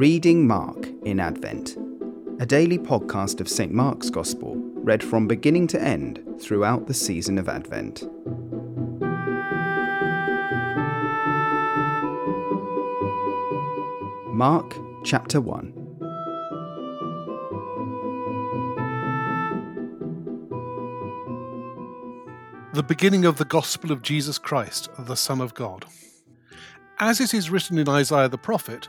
Reading Mark in Advent, a daily podcast of St. Mark's Gospel, read from beginning to end throughout the season of Advent. Mark chapter 1 The beginning of the gospel of Jesus Christ, the Son of God. As it is written in Isaiah the prophet,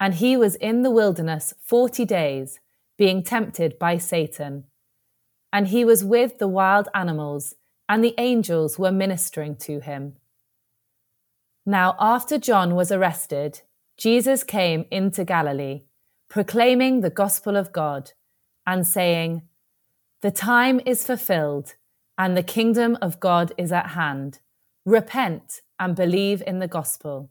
and he was in the wilderness forty days, being tempted by Satan. And he was with the wild animals, and the angels were ministering to him. Now, after John was arrested, Jesus came into Galilee, proclaiming the gospel of God, and saying, The time is fulfilled, and the kingdom of God is at hand. Repent and believe in the gospel.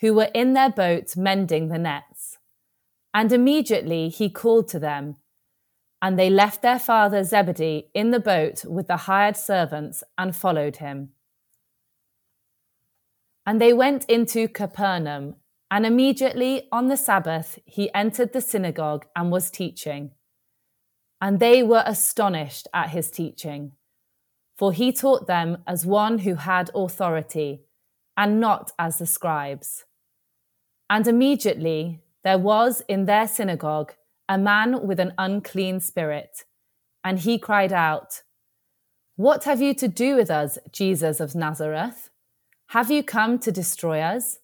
who were in their boat mending the nets. And immediately he called to them, and they left their father Zebedee in the boat with the hired servants and followed him. And they went into Capernaum, and immediately on the Sabbath he entered the synagogue and was teaching. And they were astonished at his teaching, for he taught them as one who had authority, and not as the scribes. And immediately there was in their synagogue a man with an unclean spirit. And he cried out, What have you to do with us, Jesus of Nazareth? Have you come to destroy us?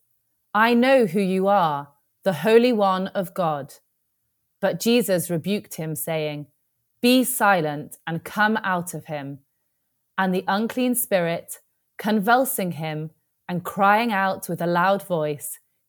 I know who you are, the Holy One of God. But Jesus rebuked him, saying, Be silent and come out of him. And the unclean spirit, convulsing him and crying out with a loud voice,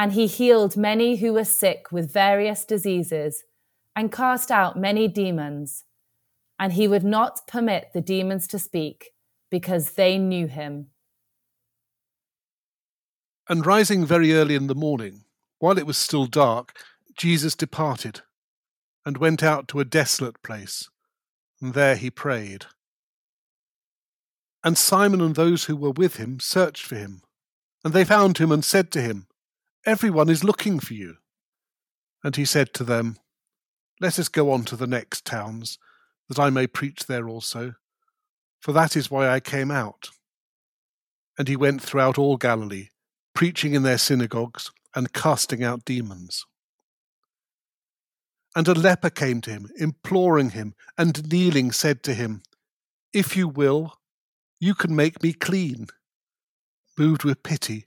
and he healed many who were sick with various diseases and cast out many demons. And he would not permit the demons to speak because they knew him. And rising very early in the morning, while it was still dark, Jesus departed and went out to a desolate place, and there he prayed. And Simon and those who were with him searched for him, and they found him and said to him, Everyone is looking for you. And he said to them, Let us go on to the next towns, that I may preach there also, for that is why I came out. And he went throughout all Galilee, preaching in their synagogues and casting out demons. And a leper came to him, imploring him, and kneeling said to him, If you will, you can make me clean. Moved with pity,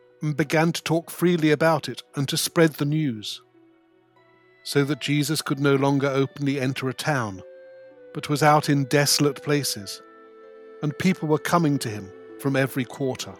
and began to talk freely about it, and to spread the news. So that Jesus could no longer openly enter a town, but was out in desolate places, and people were coming to him from every quarter.